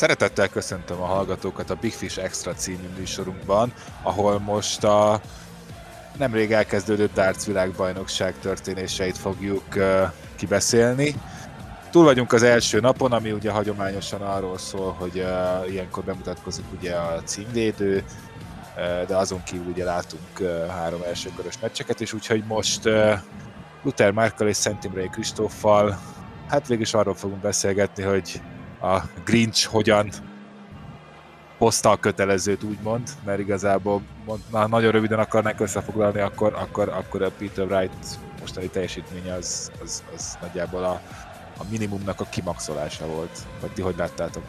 Szeretettel köszöntöm a hallgatókat a Big Fish Extra című műsorunkban, ahol most a nemrég elkezdődött darts világbajnokság történéseit fogjuk kibeszélni. Túl vagyunk az első napon, ami ugye hagyományosan arról szól, hogy ilyenkor bemutatkozik ugye a címvédő, uh, de azon kívül ugye látunk uh, három elsőkörös meccseket, és úgyhogy most uh, Luther Márkkal és Szent Imrei Kristóffal hát végül is arról fogunk beszélgetni, hogy a Grinch hogyan hozta a kötelezőt, úgymond, mert igazából na, nagyon röviden akarnánk összefoglalni, akkor, akkor, akkor a Peter Wright mostani teljesítménye az, az, az nagyjából a, a minimumnak a kimaxolása volt. Vagy ti hogy láttátok?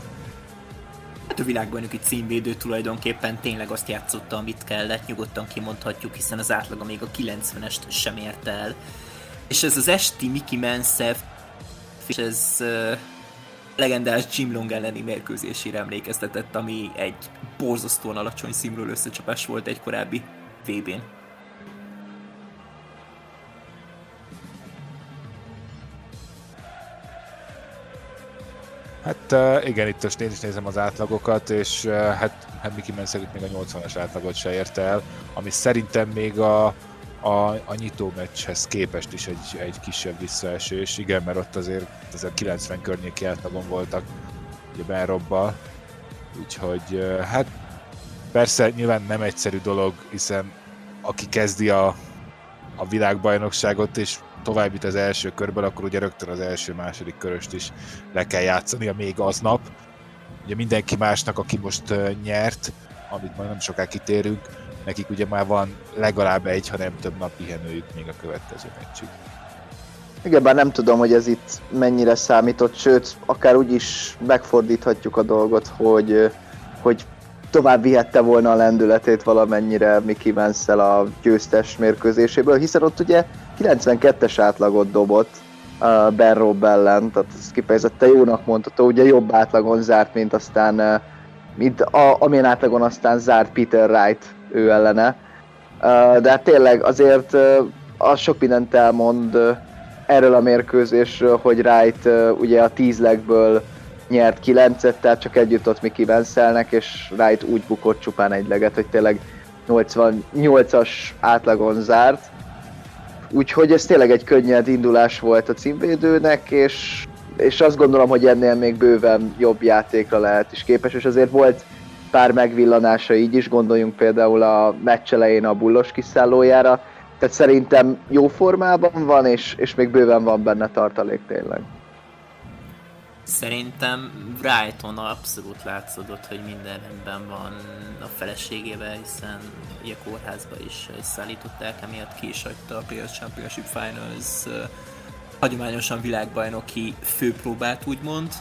Hát a világbajnoki címvédő tulajdonképpen tényleg azt játszotta, amit kellett, nyugodtan kimondhatjuk, hiszen az átlaga még a 90-est sem érte el. És ez az esti Mickey Mansev, és ez legendás Jim Long elleni mérkőzésére emlékeztetett, ami egy borzasztóan alacsony színről összecsapás volt egy korábbi VB-n. Hát igen, itt most én is nézem az átlagokat, és hát, hát Miki Menszegük még a 80-as átlagot se érte el, ami szerintem még a, a, a nyitó meccshez képest is egy, egy kisebb visszaesés. Igen, mert ott azért, azért 90 környéki átlagon voltak ugye Ben Robbal, úgyhogy hát persze nyilván nem egyszerű dolog, hiszen aki kezdi a, a világbajnokságot, és tovább jut az első körben, akkor ugye rögtön az első-második köröst is le kell játszani, a még aznap. Ugye mindenki másnak, aki most nyert, amit majd nem soká kitérünk, nekik ugye már van legalább egy, ha nem több nap pihenőjük még a következő meccsig. Igen, bár nem tudom, hogy ez itt mennyire számított, sőt, akár úgy is megfordíthatjuk a dolgot, hogy, hogy tovább vihette volna a lendületét valamennyire Mickey Mansell a győztes mérkőzéséből, hiszen ott ugye 92-es átlagot dobott uh, Ben Robb ellen, tehát ez kifejezetten jónak mondható, ugye jobb átlagon zárt, mint aztán uh, mint a, amilyen átlagon aztán zárt Peter Wright ő ellene. De hát tényleg azért az sok mindent elmond erről a mérkőzésről, hogy Wright ugye a tíz legből nyert 9-et, tehát csak egy jutott Mickey Mansellnek, és Wright úgy bukott csupán egy leget, hogy tényleg 88-as átlagon zárt. Úgyhogy ez tényleg egy könnyed indulás volt a címvédőnek, és, és azt gondolom, hogy ennél még bőven jobb játékra lehet is képes, és azért volt pár megvillanása így is, gondoljunk például a meccs elején a bullos kiszállójára, tehát szerintem jó formában van, és, és még bőven van benne tartalék tényleg. Szerintem Brighton abszolút látszódott, hogy minden rendben van a feleségével, hiszen ugye kórházba is szállították, emiatt ki is hagyta a PS Championship Finals hagyományosan világbajnoki főpróbát úgymond.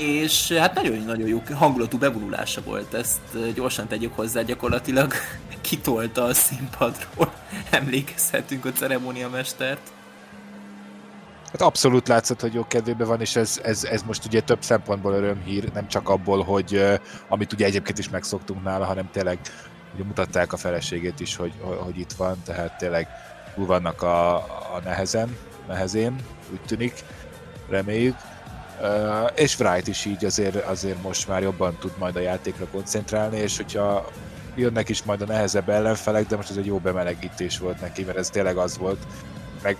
És hát nagyon-nagyon jó hangulatú bevonulása volt, ezt gyorsan tegyük hozzá, gyakorlatilag kitolta a színpadról, emlékezhetünk a ceremóniamestert. Hát abszolút látszott, hogy jó kedvében van, és ez, ez, ez most ugye több szempontból örömhír, nem csak abból, hogy amit ugye egyébként is megszoktunk nála, hanem tényleg ugye mutatták a feleségét is, hogy, hogy itt van, tehát tényleg túl vannak a, a nehezen, nehezén, úgy tűnik, reméljük. És Wright is így azért, azért most már jobban tud majd a játékra koncentrálni, és hogyha jönnek is majd a nehezebb ellenfelek, de most ez egy jó bemelegítés volt neki, mert ez tényleg az volt, meg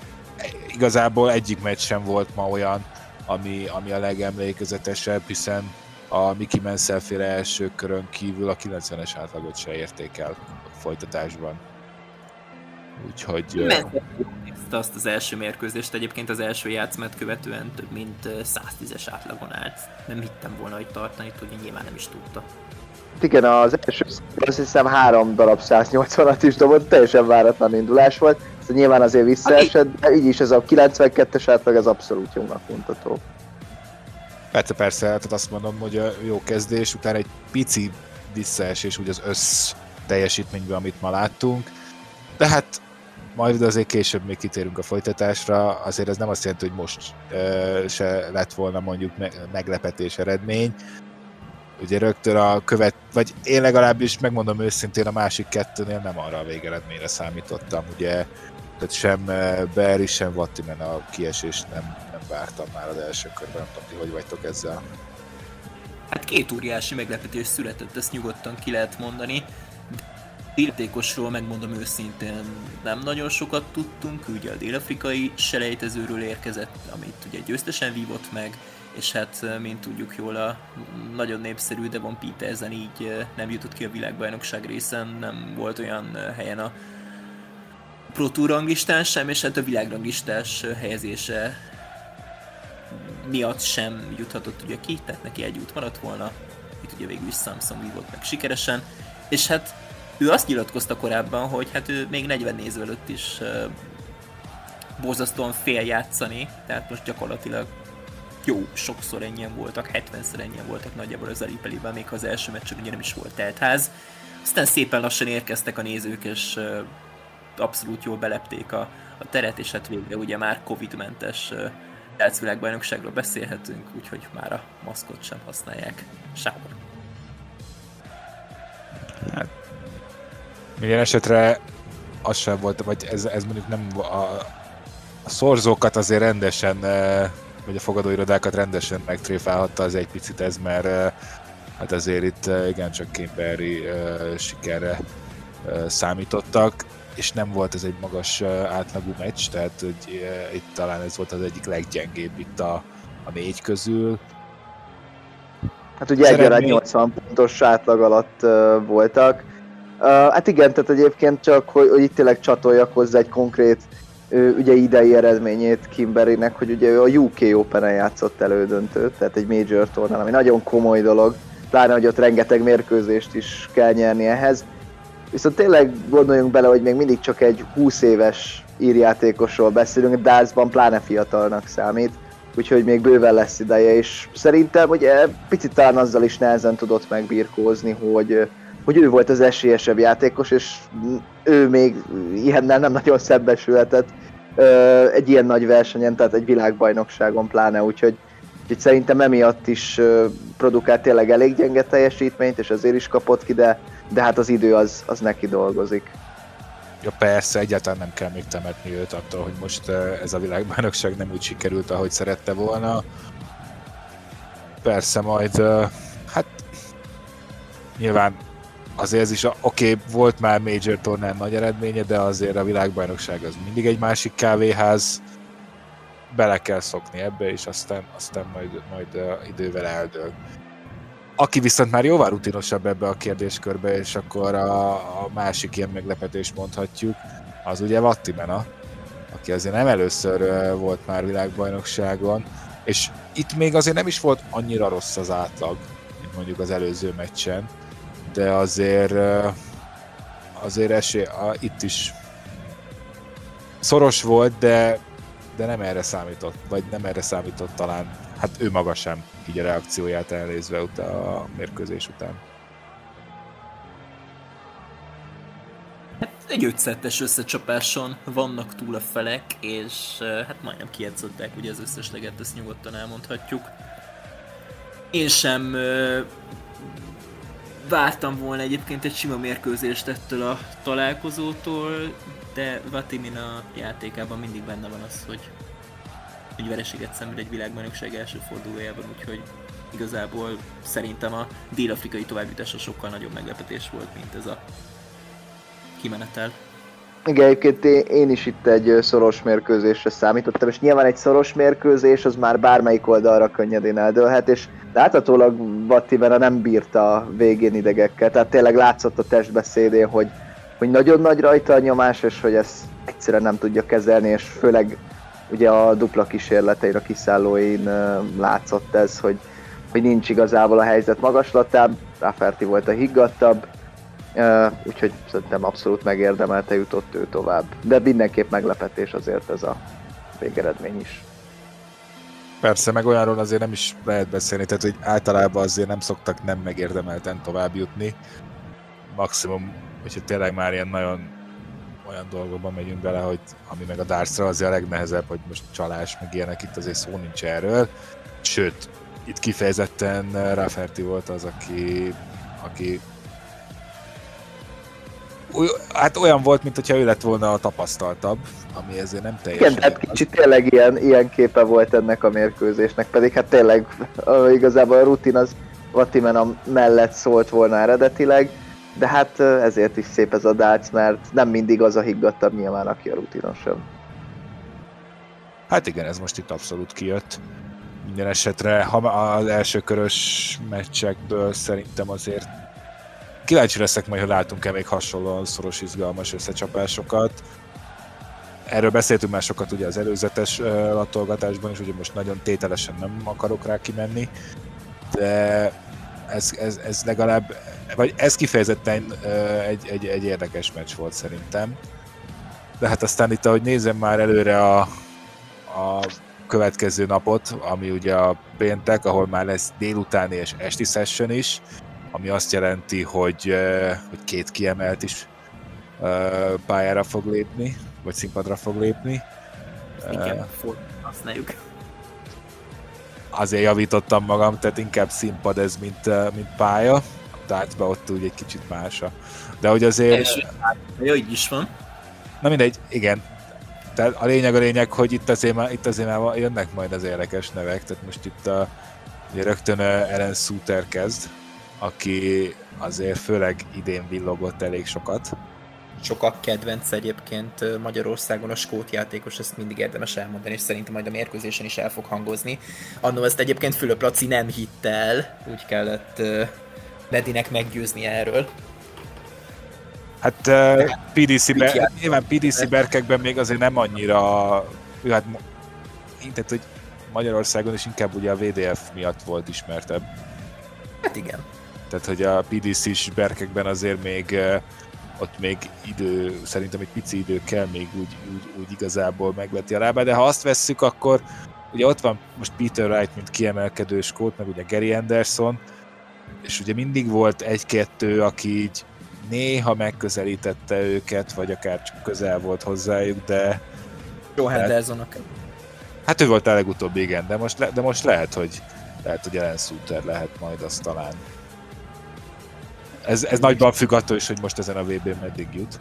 igazából egyik meccs sem volt ma olyan, ami, ami a legemlékezetesebb, hiszen a Mickey Mansell első körön kívül a 90-es átlagot se érték el a folytatásban. Úgyhogy... azt az első mérkőzést, egyébként az első játszmet követően több mint 110-es átlagon állt. Nem hittem volna, hogy tartani tudja, nyilván nem is tudta. Igen, az első azt hiszem három darab 180-at is dobott, teljesen váratlan indulás volt. Ezt nyilván azért visszaesett, de így is ez a 92-es átlag, ez abszolút jónak mondható. Persze, persze, tehát azt mondom, hogy a jó kezdés, utána egy pici visszaesés úgy az össz teljesítményben, amit ma láttunk. De hát majd azért később még kitérünk a folytatásra, azért ez nem azt jelenti, hogy most uh, se lett volna mondjuk me- meglepetés eredmény. Ugye rögtön a követ, vagy én legalábbis megmondom őszintén a másik kettőnél nem arra a végeredményre számítottam. Ugye tehát sem Barry, sem Vattimen a kiesést nem, nem vártam már az első körben, nem tudom, ti hogy vagytok ezzel. Hát két óriási meglepetés született, ezt nyugodtan ki lehet mondani. Déltékosról megmondom őszintén nem nagyon sokat tudtunk, ugye a dél-afrikai selejtezőről érkezett, amit ugye győztesen vívott meg, és hát, mint tudjuk jól, a nagyon népszerű Devon Petersen így nem jutott ki a világbajnokság részen, nem volt olyan helyen a Pro Tour sem, és hát a világrangistás helyezése miatt sem juthatott ugye ki, tehát neki egy út maradt volna, itt ugye végül is Samsung vívott meg sikeresen, és hát ő azt nyilatkozta korábban, hogy hát ő még 40 néző előtt is uh, borzasztóan fél játszani, tehát most gyakorlatilag jó, sokszor ennyien voltak, 70-szer ennyien voltak nagyjából az Alipeliben, még ha az első meccsen ugye nem is volt teltház. Aztán szépen lassan érkeztek a nézők, és uh, abszolút jól belepték a, a teret, és hát végre ugye már Covid-mentes uh, beszélhetünk, úgyhogy már a maszkot sem használják. Sábor. Hát, minden esetre az sem volt, vagy ez, ez mondjuk nem a, a szorzókat azért rendesen, vagy a fogadóirodákat rendesen megtréfálhatta az egy picit ez, mert hát azért itt igencsak Kimberly sikerre számítottak és nem volt ez egy magas átlagú meccs, tehát hogy itt talán ez volt az egyik leggyengébb itt a, a négy közül. Hát ugye egyre 80 pontos átlag alatt voltak. Uh, hát igen, tehát egyébként csak, hogy, hogy itt tényleg csatoljak hozzá egy konkrét uh, ugye idei eredményét Kimberynek, hogy ugye ő a UK Open-en játszott elődöntőt, tehát egy major tornán, ami nagyon komoly dolog, pláne, hogy ott rengeteg mérkőzést is kell nyerni ehhez. Viszont tényleg gondoljunk bele, hogy még mindig csak egy 20 éves írjátékosról beszélünk, Dázban pláne fiatalnak számít, úgyhogy még bőven lesz ideje, és szerintem ugye picit talán azzal is nehezen tudott megbirkózni, hogy, hogy ő volt az esélyesebb játékos, és ő még ilyennel nem nagyon szembesülhetett egy ilyen nagy versenyen, tehát egy világbajnokságon pláne, úgyhogy, úgyhogy szerintem emiatt is produkált tényleg elég gyenge teljesítményt, és azért is kapott ki, de de hát az idő az, az neki dolgozik. Ja persze, egyáltalán nem kell még temetni őt attól, hogy most ez a világbajnokság nem úgy sikerült, ahogy szerette volna. Persze majd, hát nyilván azért ez is, oké, okay, volt már Major tornán nagy eredménye, de azért a világbajnokság az mindig egy másik kávéház, bele kell szokni ebbe, és aztán, aztán majd, majd idővel eldől. Aki viszont már jóval rutinosabb ebbe a kérdéskörbe, és akkor a, a másik ilyen meglepetés mondhatjuk, az ugye Vattimena, aki azért nem először volt már világbajnokságon, és itt még azért nem is volt annyira rossz az átlag, mint mondjuk az előző meccsen, de azért azért esély, a, itt is szoros volt, de, de nem erre számított, vagy nem erre számított talán, hát ő maga sem így a reakcióját elnézve a mérkőzés után. Hát egy ötszettes összecsapáson vannak túl a felek, és hát majdnem kijátszották ugye az összesleget, ezt nyugodtan elmondhatjuk. Én sem vártam volna egyébként egy sima mérkőzést ettől a találkozótól, de Vatimina játékában mindig benne van az, hogy egy vereséget szenved egy világbajnokság első fordulójában, úgyhogy igazából szerintem a dél-afrikai továbbjutása sokkal nagyobb meglepetés volt, mint ez a kimenetel. Igen, egyébként én is itt egy szoros mérkőzésre számítottam, és nyilván egy szoros mérkőzés az már bármelyik oldalra könnyedén eldőlhet, és láthatólag Vattivena nem bírta végén idegekkel, tehát tényleg látszott a testbeszédén, hogy, hogy nagyon nagy rajta a nyomás, és hogy ezt egyszerűen nem tudja kezelni, és főleg ugye a dupla kísérletein, a kiszállóin látszott ez, hogy, hogy nincs igazából a helyzet magaslatán, Rafferty volt a higgadtabb, úgyhogy szerintem abszolút megérdemelte jutott ő tovább. De mindenképp meglepetés azért ez a végeredmény is. Persze, meg olyanról azért nem is lehet beszélni, tehát hogy általában azért nem szoktak nem megérdemelten tovább jutni. Maximum, hogyha tényleg már ilyen nagyon olyan dolgokban megyünk bele, hogy ami meg a darts azért a legnehezebb, hogy most csalás, meg ilyenek, itt azért szó nincs erről. Sőt, itt kifejezetten Rafferty volt az, aki, aki hát olyan volt, mint hogyha ő lett volna a tapasztaltabb, ami ezért nem teljesen... Igen, tehát kicsit tényleg ilyen, ilyen képe volt ennek a mérkőzésnek, pedig hát tényleg igazából a rutin az Vatimena mellett szólt volna eredetileg, de hát ezért is szép ez a dác, mert nem mindig az a higgadtabb nyilván, aki a rutinosabb. Hát igen, ez most itt abszolút kijött. Minden esetre, ha az első körös meccsekből szerintem azért kíváncsi leszek majd, ha látunk-e még hasonlóan szoros, izgalmas összecsapásokat. Erről beszéltünk már sokat ugye az előzetes latolgatásban, és ugye most nagyon tételesen nem akarok rá kimenni, de ez, ez, ez legalább, vagy ez kifejezetten egy, egy, egy érdekes meccs volt szerintem. De hát aztán itt, ahogy nézem már előre a, a következő napot, ami ugye a péntek, ahol már lesz délutáni és esti session is, ami azt jelenti, hogy, hogy két kiemelt is pályára fog lépni, vagy színpadra fog lépni. Igen, használjuk. Azért javítottam magam, tehát inkább színpad ez, mint, mint pálya. Tehát be ott úgy egy kicsit mása. De hogy azért... Jó, így is van. Na mindegy, igen. Tehát a lényeg a lényeg, hogy itt azért már, itt azért már jönnek majd az érdekes nevek. Tehát most itt a, ugye rögtön Ellen Suter kezd, aki azért főleg idén villogott elég sokat. Sokak kedvenc egyébként Magyarországon a skót játékos, ezt mindig érdemes elmondani, és szerintem majd a mérkőzésen is el fog hangozni. Annó ezt egyébként Fülöp Laci nem hitt el, úgy kellett Ledinek meggyőzni erről. Hát uh, PDC, be, nyilván PDC berkekben még azért nem annyira, hát tehát, hogy Magyarországon is inkább ugye a VDF miatt volt ismertebb. Hát igen. Tehát, hogy a PDC-s berkekben azért még ott még idő, szerintem egy pici idő kell még úgy, úgy, úgy igazából megveti a lábát, de ha azt vesszük, akkor ugye ott van most Peter Wright, mint kiemelkedő skót, meg ugye Gary Anderson, és ugye mindig volt egy-kettő, aki így néha megközelítette őket, vagy akár csak közel volt hozzájuk, de... Joe Hendersonnak. Hát ő volt a legutóbb, igen, de most, le, de most lehet, hogy lehet, hogy Ellen Suter lehet majd azt talán. Ez, ez nagyban függ attól is, hogy most ezen a vb meddig jut.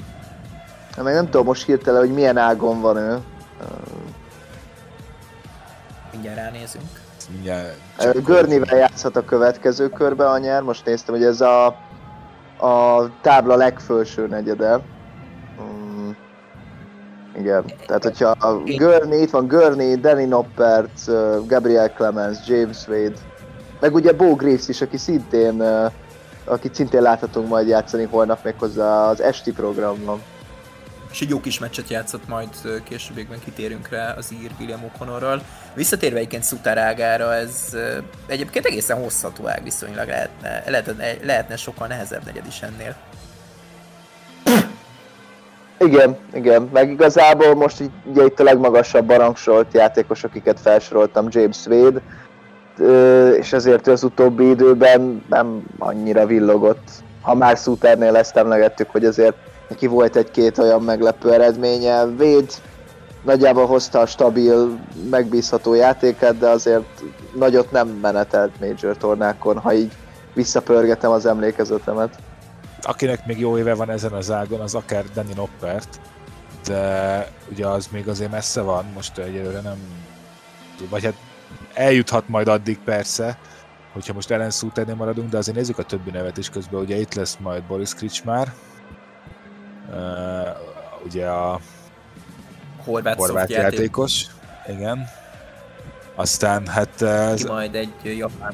Hát meg nem tudom most hirtelen, hogy milyen ágon van ő. Mindjárt ránézünk. Mindjárt Görnivel játszhat a következő körbe a nyer. Most néztem, hogy ez a, a tábla legfelső negyede. Mm. Igen, tehát hogyha a Gurney, itt van Gurney, Danny Noppert, Gabriel Clemens, James Wade, meg ugye Bo Graves is, aki szintén akit szintén láthatunk majd játszani holnap méghozzá az esti programban. És egy jó kis meccset játszott, majd későbbiekben kitérünk rá az ír William O'Connorral. Visszatérve egyébként Szutárágára, ez egyébként egészen hosszatú ág viszonylag lehetne, lehetne, lehetne sokkal nehezebb negyed is ennél. Igen, igen, meg igazából most így, ugye itt a legmagasabb barangsolt játékos, akiket felsoroltam, James Wade, és ezért az utóbbi időben nem annyira villogott. Ha már Suternél ezt emlegettük, hogy azért neki volt egy-két olyan meglepő eredménye. Véd nagyjából hozta a stabil, megbízható játéket, de azért nagyot nem menetelt Major tornákon, ha így visszapörgetem az emlékezetemet. Akinek még jó éve van ezen az ágon, az akár Danny Noppert, de ugye az még azért messze van, most egyelőre nem vagy hát eljuthat majd addig persze, hogyha most Ellen Suternél maradunk, de azért nézzük a többi nevet is közben, ugye itt lesz majd Boris Kricsmár, uh, ugye a horvát, horvát játékos, igen. Aztán hát... Ez... majd egy japán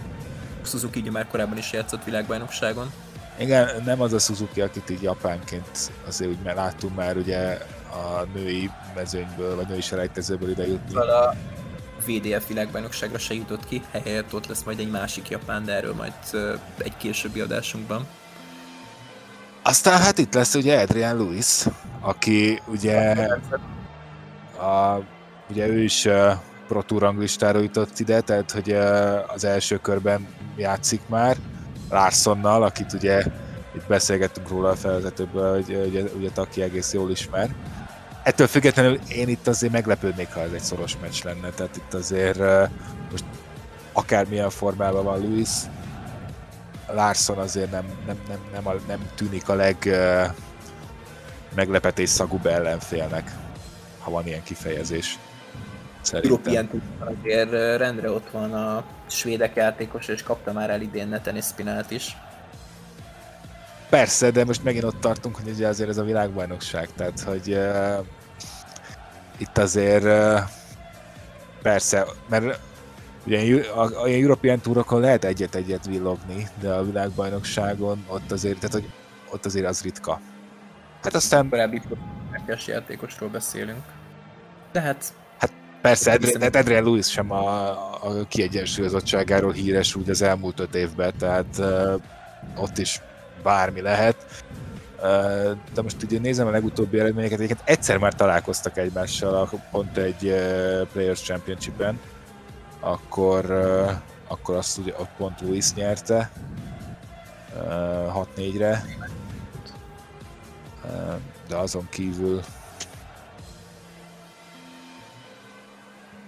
Suzuki ugye már korábban is játszott világbajnokságon. Igen, nem az a Suzuki, akit így japánként azért úgy láttunk már ugye a női mezőnyből, vagy női selejtezőből ide jutni. Szóval a VDF világbajnokságra se jutott ki, helyett ott lesz majd egy másik japán, de erről majd egy későbbi adásunkban. Aztán hát itt lesz ugye Adrian Lewis, aki ugye, a, ugye ő is Pro Tour ranglistára jutott ide, tehát hogy az első körben játszik már Larsonnal, akit ugye itt beszélgettünk róla a felvezetőből, hogy ugye, ugye Taki egész jól ismer ettől függetlenül én itt azért meglepődnék, ha ez egy szoros meccs lenne, tehát itt azért most akármilyen formában van Luis, Larson azért nem, nem, nem, nem, a, nem tűnik a leg meglepetés szagúbb ellenfélnek, ha van ilyen kifejezés. European azért rendre ott van a svédek játékos, és kapta már el idén Neten Spinát is. Persze, de most megint ott tartunk, hogy ugye azért ez a világbajnokság, tehát hogy uh, itt azért uh, persze, mert ugye a, a, a European Tourokon lehet egyet-egyet villogni, de a világbajnokságon ott azért, tehát hogy ott azért az ritka. Hát aztán... Korábbi játékosról beszélünk. De hát Persze, Adrian, Adrian Lewis sem a, a kiegyensúlyozottságáról híres úgy az elmúlt öt évben, tehát uh, ott is bármi lehet. De most ugye nézem a legutóbbi eredményeket, egyébként egyszer már találkoztak egymással pont egy Players Championship-en, akkor, akkor azt ugye ott pont Lewis nyerte uh, 6-4-re. Uh, de azon kívül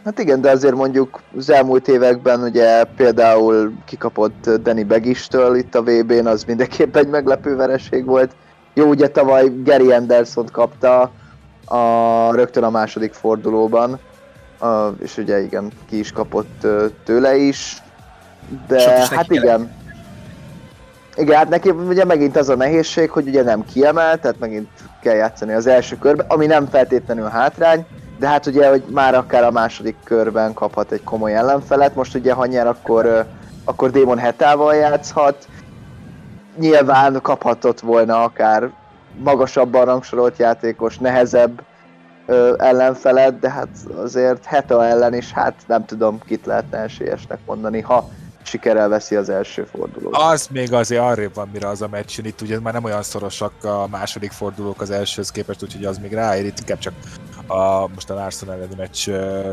Hát igen, de azért mondjuk az elmúlt években ugye például kikapott Danny Begistől itt a VB-n, az mindenképp egy meglepő vereség volt. Jó, ugye tavaly Gary Anderson kapta a, rögtön a második fordulóban, a, és ugye igen, ki is kapott tőle is, de is hát igen. Igen, hát neki ugye megint az a nehézség, hogy ugye nem kiemel, tehát megint kell játszani az első körbe, ami nem feltétlenül hátrány, de hát ugye, hogy már akár a második körben kaphat egy komoly ellenfelet, most ugye ha nyer, akkor, akkor Démon Hetával játszhat, nyilván kaphatott volna akár magasabban rangsorolt játékos, nehezebb ö, ellenfelet, de hát azért Heta ellen is, hát nem tudom, kit lehetne esélyesnek mondani, ha sikerrel veszi az első fordulót. Az még azért arrébb van, mire az a meccsen, itt ugye már nem olyan szorosak a második fordulók az elsőhöz képest, úgyhogy az még ráér, itt inkább csak a, most a Larson elleni meccs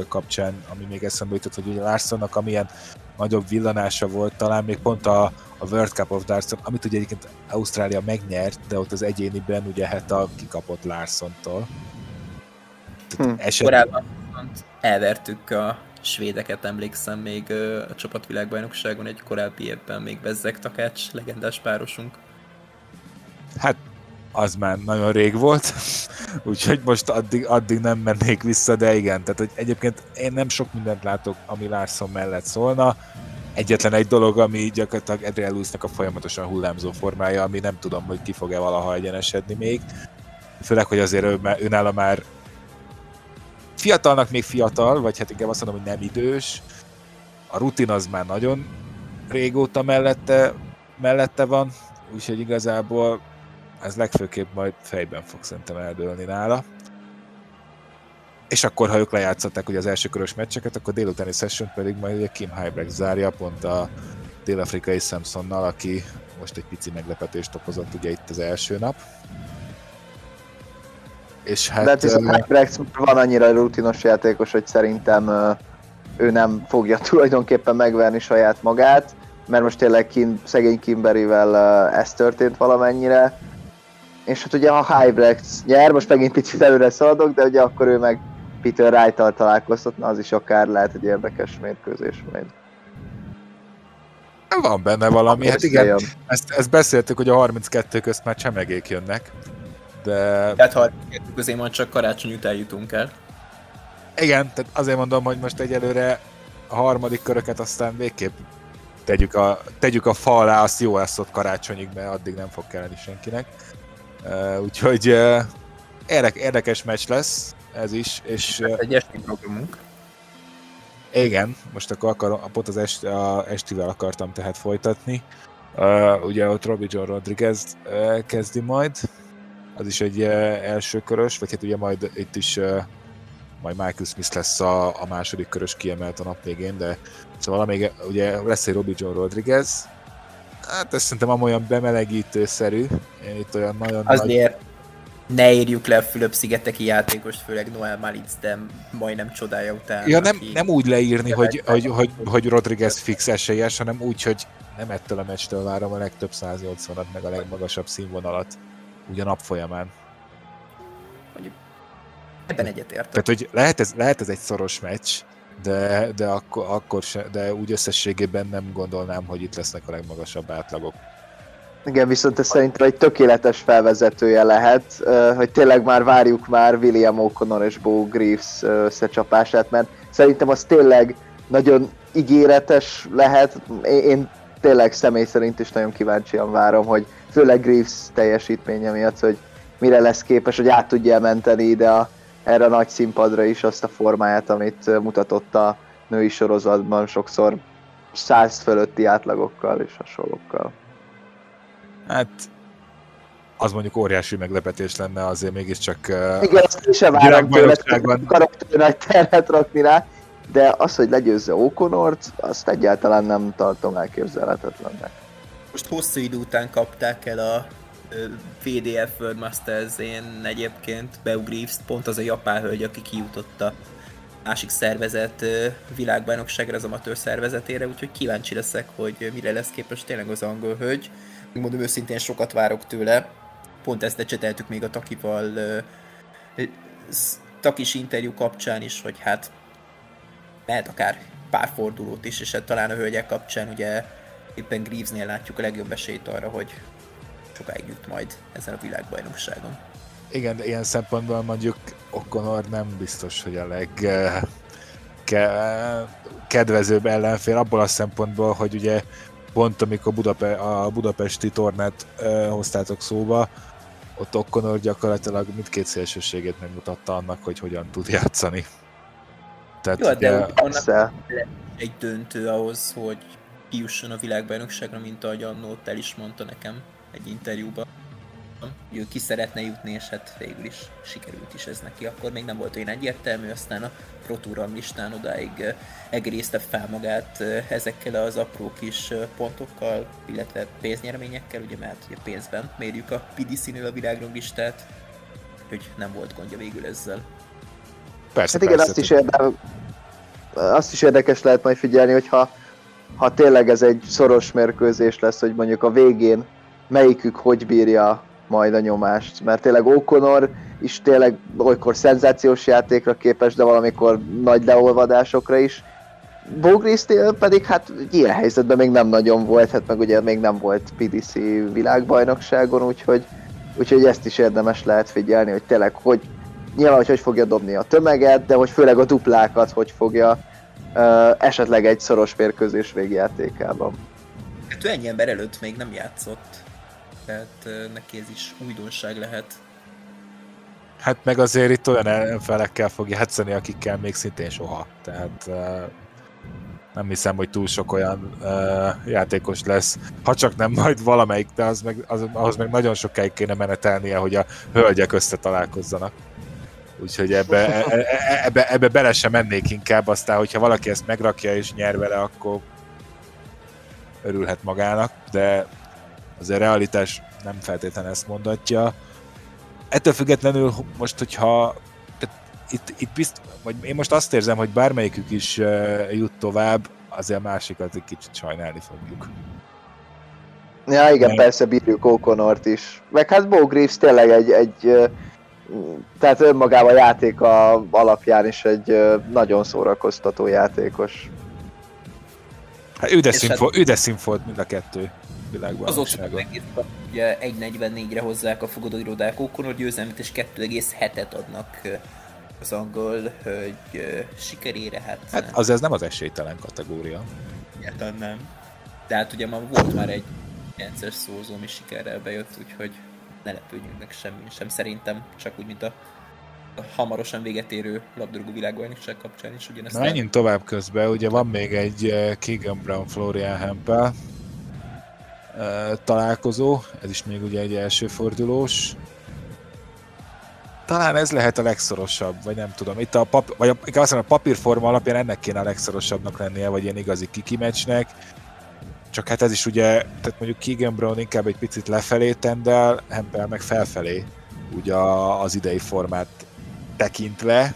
kapcsán, ami még eszembe jutott, hogy ugye Larsonnak amilyen nagyobb villanása volt, talán még pont a, a World Cup of Darts, amit ugye egyébként Ausztrália megnyert, de ott az egyéniben ugye hát a kikapott Larsontól. Hm. Eset... Korábban elvertük a svédeket, emlékszem még a csapatvilágbajnokságon egy korábbi évben még Bezzek Takács, legendás párosunk. Hát az már nagyon rég volt, úgyhogy most addig, addig nem mennék vissza, de igen, tehát hogy egyébként én nem sok mindent látok, ami Larson mellett szólna, egyetlen egy dolog, ami gyakorlatilag Adriel Lewisnek a folyamatosan hullámzó formája, ami nem tudom, hogy ki fog-e valaha egyenesedni még. Főleg, hogy azért ő, ő már fiatalnak még fiatal, vagy hát inkább azt mondom, hogy nem idős. A rutin az már nagyon régóta mellette, mellette van, úgyhogy igazából ez legfőképp majd fejben fog szerintem eldőlni nála. És akkor, ha ők lejátszották ugye az első körös meccseket, akkor délutáni session pedig majd ugye Kim Hybrecht zárja, pont a dél-afrikai Samsonnal, aki most egy pici meglepetést okozott ugye itt az első nap. És hát... De hát viszont Hybrecht van annyira rutinos játékos, hogy szerintem ő nem fogja tulajdonképpen megverni saját magát, mert most tényleg Kim, szegény Kimberivel ez történt valamennyire, és hát ugye a Hybrecht nyer, most megint picit előre szaladok, de ugye akkor ő meg Peter Wright-tal találkoztatna, az is akár lehet egy érdekes mérkőzés majd. Van benne valami, hát igen, ezt, ezt beszéltük, hogy a 32 közt már csemegék jönnek, de... Tehát 32 közé majd csak karácsony után jutunk el. Igen, tehát azért mondom, hogy most egyelőre a harmadik köröket aztán végképp tegyük a, tegyük a fa alá, azt jó lesz ott karácsonyig, mert addig nem fog kelleni senkinek. Uh, úgyhogy uh, érdek, érdekes meccs lesz ez is. És, uh, egy esti programunk. Igen, most akkor akarom, pont az est, a estivel akartam tehát folytatni. Uh, ugye ott Robbie John Rodriguez uh, kezdi majd, az is egy uh, első körös, vagy hát ugye majd itt is uh, majd Michael Smith lesz a, a második körös kiemelt a nap végén, de szóval még ugye lesz egy Robbie John Rodriguez, Hát ez szerintem amolyan bemelegítőszerű. Én itt olyan nagyon Azért nagy... ne írjuk le a Fülöp-szigeteki játékost, főleg Noel Malic, de majdnem csodája után. Ja, nem, nem úgy leírni, hogy, hogy, hogy, hogy Rodriguez fix esélyes, hanem úgy, hogy nem ettől a meccstől várom a legtöbb 180-at, meg a legmagasabb színvonalat. Ugye a nap folyamán. Ebben egyetértek. Tehát, hogy lehet ez, lehet ez egy szoros meccs, de, de, akkor, akkor se, de úgy összességében nem gondolnám, hogy itt lesznek a legmagasabb átlagok. Igen, viszont ez szerintem egy tökéletes felvezetője lehet, hogy tényleg már várjuk már William O'Connor és Bo Greaves összecsapását, mert szerintem az tényleg nagyon ígéretes lehet. Én, én tényleg személy szerint is nagyon kíváncsian várom, hogy főleg Greaves teljesítménye miatt, hogy mire lesz képes, hogy át tudja menteni ide a, erre a nagy színpadra is azt a formáját, amit mutatott a női sorozatban sokszor száz fölötti átlagokkal és hasonlókkal. Hát az mondjuk óriási meglepetés lenne, azért mégiscsak Igen, azt sem várom tőle, karakter nagy terhet rakni rá, de az, hogy legyőzze Okonort, azt egyáltalán nem tartom elképzelhetetlennek. Most hosszú idő után kapták el a VDF World Masters, én egyébként Beau Greaves, pont az a japán hölgy, aki kijutott a másik szervezet világbajnokságra, az amatőr szervezetére, úgyhogy kíváncsi leszek, hogy mire lesz képes tényleg az angol hölgy. Mondom őszintén sokat várok tőle, pont ezt ecseteltük még a Takival Takis interjú kapcsán is, hogy hát lehet akár pár fordulót is, és hát talán a hölgyek kapcsán ugye éppen Greavesnél látjuk a legjobb esélyt arra, hogy sokáig jut majd ezen a világbajnokságon. Igen, de ilyen szempontból mondjuk O'Connor nem biztos, hogy a leg eh, ke, kedvezőbb ellenfél abból a szempontból, hogy ugye pont amikor Budape, a budapesti tornát uh, hoztátok szóba, ott O'Connor gyakorlatilag mindkét szélsőségét megmutatta annak, hogy hogyan tud játszani. Tehát, Jó, de ugye, annak egy döntő ahhoz, hogy kijusson a világbajnokságra, mint ahogy annó el is mondta nekem egy interjúban. Ő ki szeretne jutni, és hát végül is sikerült is ez neki. Akkor még nem volt olyan egyértelmű, aztán a Pro Tour listán odáig egészte fel magát ezekkel az apró kis pontokkal, illetve pénznyereményekkel, ugye mert ugye pénzben mérjük a PDC-nél a világranglistát, hogy nem volt gondja végül ezzel. Persze, hát igen, persze, azt is, érde, azt is érdekes lehet majd figyelni, hogyha ha tényleg ez egy szoros mérkőzés lesz, hogy mondjuk a végén melyikük hogy bírja majd a nyomást, mert tényleg O'Connor is tényleg olykor szenzációs játékra képes, de valamikor nagy leolvadásokra is. Bogristél pedig hát ilyen helyzetben még nem nagyon volt, hát meg ugye még nem volt PDC világbajnokságon, úgyhogy, úgyhogy ezt is érdemes lehet figyelni, hogy tényleg hogy nyilván, hogy hogy fogja dobni a tömeget, de hogy főleg a duplákat hogy fogja uh, esetleg egy szoros mérkőzés végjátékában. Hát ő ennyi ember előtt még nem játszott, tehát neki ez is újdonság lehet. Hát meg azért itt olyan ellenfelekkel fog játszani, akikkel még szintén soha. Tehát nem hiszem, hogy túl sok olyan játékos lesz. Ha csak nem majd valamelyik, de az meg, az, ahhoz meg nagyon sokáig kéne menetelnie, hogy a hölgyek összetalálkozzanak. Úgyhogy ebbe, e, e, e, ebbe, ebbe bele sem mennék inkább, aztán hogyha valaki ezt megrakja és nyer vele, akkor örülhet magának, de az a realitás nem feltétlenül ezt mondatja. Ettől függetlenül most, hogyha itt, itt bizt, vagy én most azt érzem, hogy bármelyikük is uh, jut tovább, azért a másikat egy kicsit sajnálni fogjuk. Ja, igen, Mert... persze bírjuk O'Connort is. Meg hát Bo Greaves tényleg egy, egy tehát önmagában a játék a alapján is egy nagyon szórakoztató játékos. Hát ő de, színfo- hát, ő de színfolt mind a kettő világban. Azok ugye 1.44-re hozzák a fogadóirodák O'Connor győzelmet, és 2,7-et adnak az angol, hogy sikerére, hát... Hát az ez nem az esélytelen kategória. Egyáltalán nem. De hát ugye ma volt már egy 9-es szózó, ami sikerrel bejött, úgyhogy ne lepődjünk meg semmi sem szerintem, csak úgy, mint a hamarosan véget érő labdarúgó világbajnokság kapcsán is ugyanezt. Menjünk tovább közben, ugye van még egy eh, Keegan Brown Florian Hempel eh, találkozó, ez is még ugye egy első fordulós. Talán ez lehet a legszorosabb, vagy nem tudom. Itt a, pap, vagy a, azt mondom, a papírforma alapján ennek kéne a legszorosabbnak lennie, vagy ilyen igazi kikimecsnek csak hát ez is ugye, tehát mondjuk Keegan Brown inkább egy picit lefelé tendel, Hempel meg felfelé, ugye az idei formát tekintve,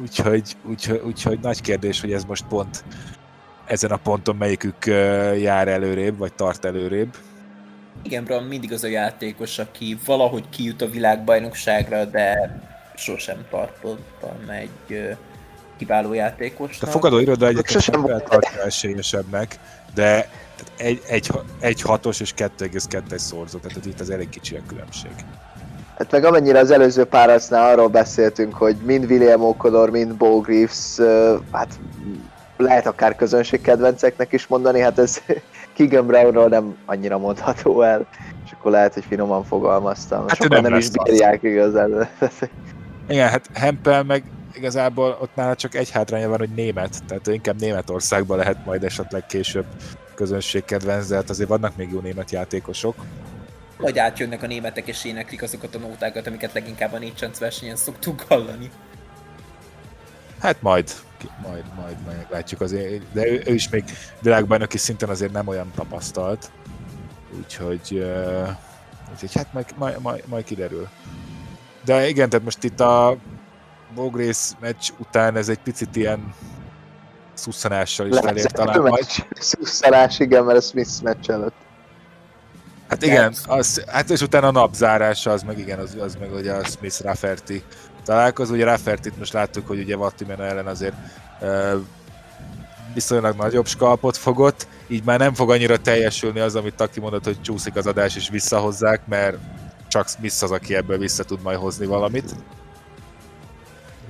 úgyhogy, úgyhogy, úgyhogy nagy kérdés, hogy ez most pont ezen a ponton melyikük jár előrébb, vagy tart előrébb. Igen, Brown mindig az a játékos, aki valahogy kijut a világbajnokságra, de sosem tartottam egy kiváló játékos. A fogadó iroda egyébként nem tartja esélyesebbnek, de egy, egy, egy hatos és 2,2-es szorzó, tehát itt az elég kicsi a különbség. Hát meg amennyire az előző párasznál arról beszéltünk, hogy mind William O'Connor, mind Bo Greaves, hát lehet akár közönségkedvenceknek is mondani, hát ez Keegan Brownról nem annyira mondható el, és akkor lehet, hogy finoman fogalmaztam. Hát Sokan nem, nem is bírják az. igazán. Igen, hát Hempel meg igazából ott nála csak egy hátránya van, hogy német, tehát inkább Németországban lehet majd esetleg később közönségkedvenc, de hát azért vannak még jó német játékosok. Vagy átjönnek a németek és éneklik azokat a nótákat, amiket leginkább a négy versenyen szoktuk hallani. Hát majd, majd, majd, meglátjuk azért, de ő, ő is még világbajnoki szinten azért nem olyan tapasztalt, úgyhogy, uh, úgyhogy hát majd, majd, majd, majd kiderül. De igen, tehát most itt a Bogrész meccs után ez egy picit ilyen szuszanással is felért talán majd. Szusszanás, igen, mert a Smith meccs előtt. Hát igen, az, hát és utána a napzárása, az meg igen, az, az meg ugye a Smith Rafferty találkozó. Ugye Raffertit most láttuk, hogy ugye Vattimena ellen azért uh, viszonylag nagyobb skalpot fogott, így már nem fog annyira teljesülni az, amit Taki mondott, hogy csúszik az adás és visszahozzák, mert csak Smith az, aki ebből vissza tud majd hozni valamit.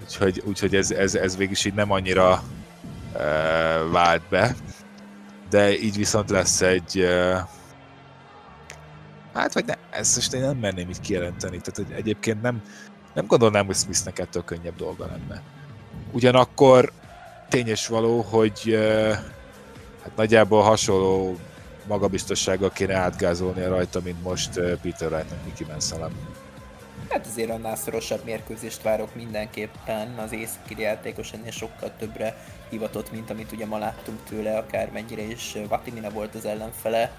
Úgyhogy, úgyhogy ez, ez, ez végig így nem annyira uh, vált be. De így viszont lesz egy uh, Hát vagy ne, ezt most én nem merném így kijelenteni. Tehát hogy egyébként nem, nem gondolnám, hogy Smithnek ettől könnyebb dolga lenne. Ugyanakkor tényes való, hogy hát nagyjából hasonló magabiztossággal kéne átgázolnia rajta, mint most Peter Wright-nek Mickey Mansalem. Hát azért annál szorosabb mérkőzést várok mindenképpen. Az északi játékos ennél sokkal többre hivatott, mint amit ugye ma láttunk tőle, akármennyire is Vatimina volt az ellenfele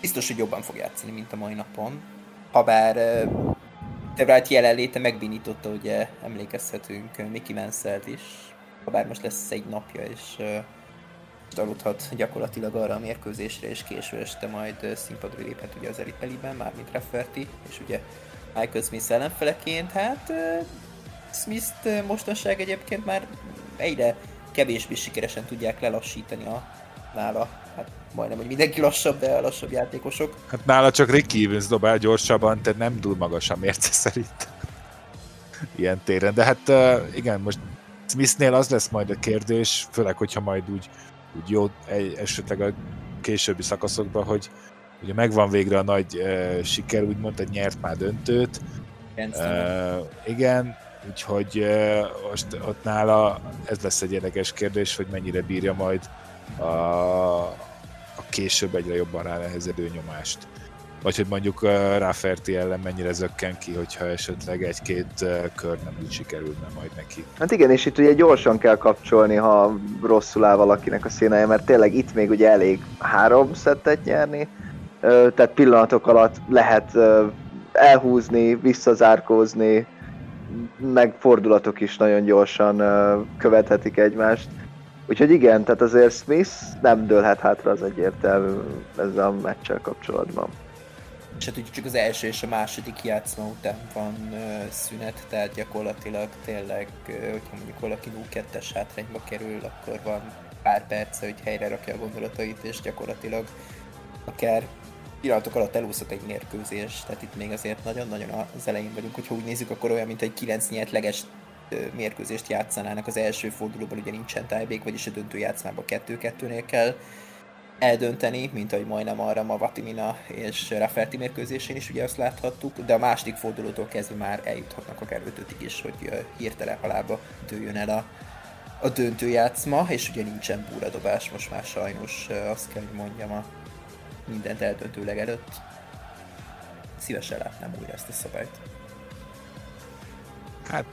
biztos, hogy jobban fog játszani, mint a mai napon. Habár Wright jelenléte megbénította, ugye emlékezhetünk Mickey Mansell is, habár most lesz egy napja, és aludhat gyakorlatilag arra a mérkőzésre, és késő este majd színpadra léphet ugye az Elite mármint Rafferty, és ugye Michael Smith ellenfeleként, hát Smith-t mostanság egyébként már egyre kevésbé sikeresen tudják lelassítani a nála hát majdnem, hogy mindenki lassabb, de a lassabb játékosok. Hát nála csak Ricky Evans dobál gyorsabban, tehát nem túl magas a mérce szerint. Ilyen téren. De hát igen, most Smithnél az lesz majd a kérdés, főleg, hogyha majd úgy, úgy jó egy, esetleg a későbbi szakaszokban, hogy ugye megvan végre a nagy uh, siker, úgymond, hogy nyert már döntőt. Uh, igen, úgyhogy uh, most ott nála ez lesz egy érdekes kérdés, hogy mennyire bírja majd a, a később egyre jobban rá nehezedő nyomást. Vagy hogy mondjuk Rafferty ellen mennyire zökken ki, hogyha esetleg egy-két kör nem úgy sikerülne majd neki. Hát igen, és itt ugye gyorsan kell kapcsolni, ha rosszul áll valakinek a színeje, mert tényleg itt még ugye elég három szettet nyerni, tehát pillanatok alatt lehet elhúzni, visszazárkózni, meg fordulatok is nagyon gyorsan követhetik egymást. Úgyhogy igen, tehát azért Smith nem dőlhet hátra az egyértelmű ezzel a meccsel kapcsolatban. És hát ugye csak az első és a második játszma után van szünet, tehát gyakorlatilag tényleg, uh, hogyha mondjuk valaki 0-2-es hátrányba kerül, akkor van pár perc, hogy helyre rakja a gondolatait, és gyakorlatilag akár pillanatok alatt elúszott egy mérkőzés, tehát itt még azért nagyon-nagyon az elején vagyunk, hogyha úgy nézzük, akkor olyan, mint egy 9 nyertleges mérkőzést játszanának az első fordulóban, ugye nincsen tájbék, vagyis a döntő játszmában 2-2-nél kell eldönteni, mint ahogy majdnem arra ma Vatimina és Rafferty mérkőzésén is ugye azt láthattuk, de a második fordulótól kezdve már eljuthatnak akár ötötig is, hogy hirtelen halába dőjön el a, a döntőjátszma, és ugye nincsen búradobás most már sajnos, azt kell, hogy mondjam a mindent eldöntőleg előtt. Szívesen látnám újra ezt a szabályt. Hát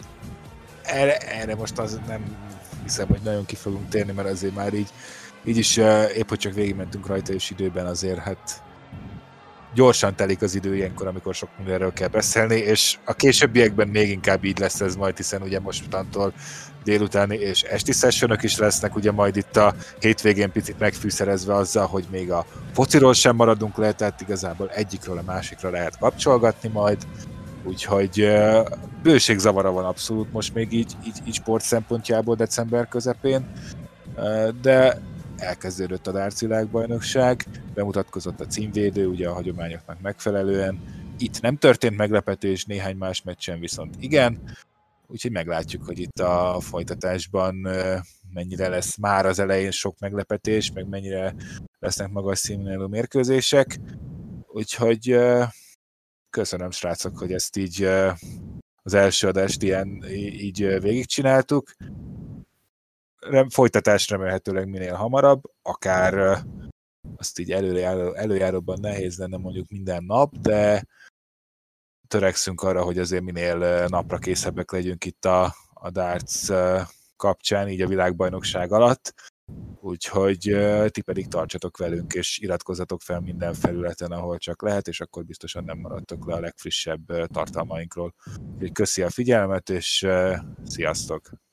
erre, erre most az nem hiszem, hogy nagyon ki fogunk térni, mert azért már így, így is épp, hogy csak végigmentünk rajta, és időben azért hát gyorsan telik az idő ilyenkor, amikor sok mindenről kell beszélni, és a későbbiekben még inkább így lesz ez majd, hiszen ugye mostantól délutáni és esti sessionok is lesznek, ugye majd itt a hétvégén picit megfűszerezve azzal, hogy még a fociról sem maradunk le, tehát igazából egyikről a másikra lehet kapcsolgatni majd, Úgyhogy bőségzavara van abszolút most még így, így, így sport szempontjából december közepén, de elkezdődött a világbajnokság, bemutatkozott a címvédő, ugye a hagyományoknak megfelelően, itt nem történt meglepetés, néhány más meccsen viszont igen, úgyhogy meglátjuk, hogy itt a folytatásban mennyire lesz már az elején sok meglepetés, meg mennyire lesznek magas színvonalú mérkőzések. Úgyhogy köszönöm srácok, hogy ezt így az első adást ilyen így végigcsináltuk. Folytatás remélhetőleg minél hamarabb, akár azt így előjáró, előjáróban nehéz lenne mondjuk minden nap, de törekszünk arra, hogy azért minél napra készebbek legyünk itt a, a darts kapcsán, így a világbajnokság alatt. Úgyhogy ti pedig tartsatok velünk, és iratkozzatok fel minden felületen, ahol csak lehet, és akkor biztosan nem maradtok le a legfrissebb tartalmainkról. Úgyhogy köszi a figyelmet, és sziasztok!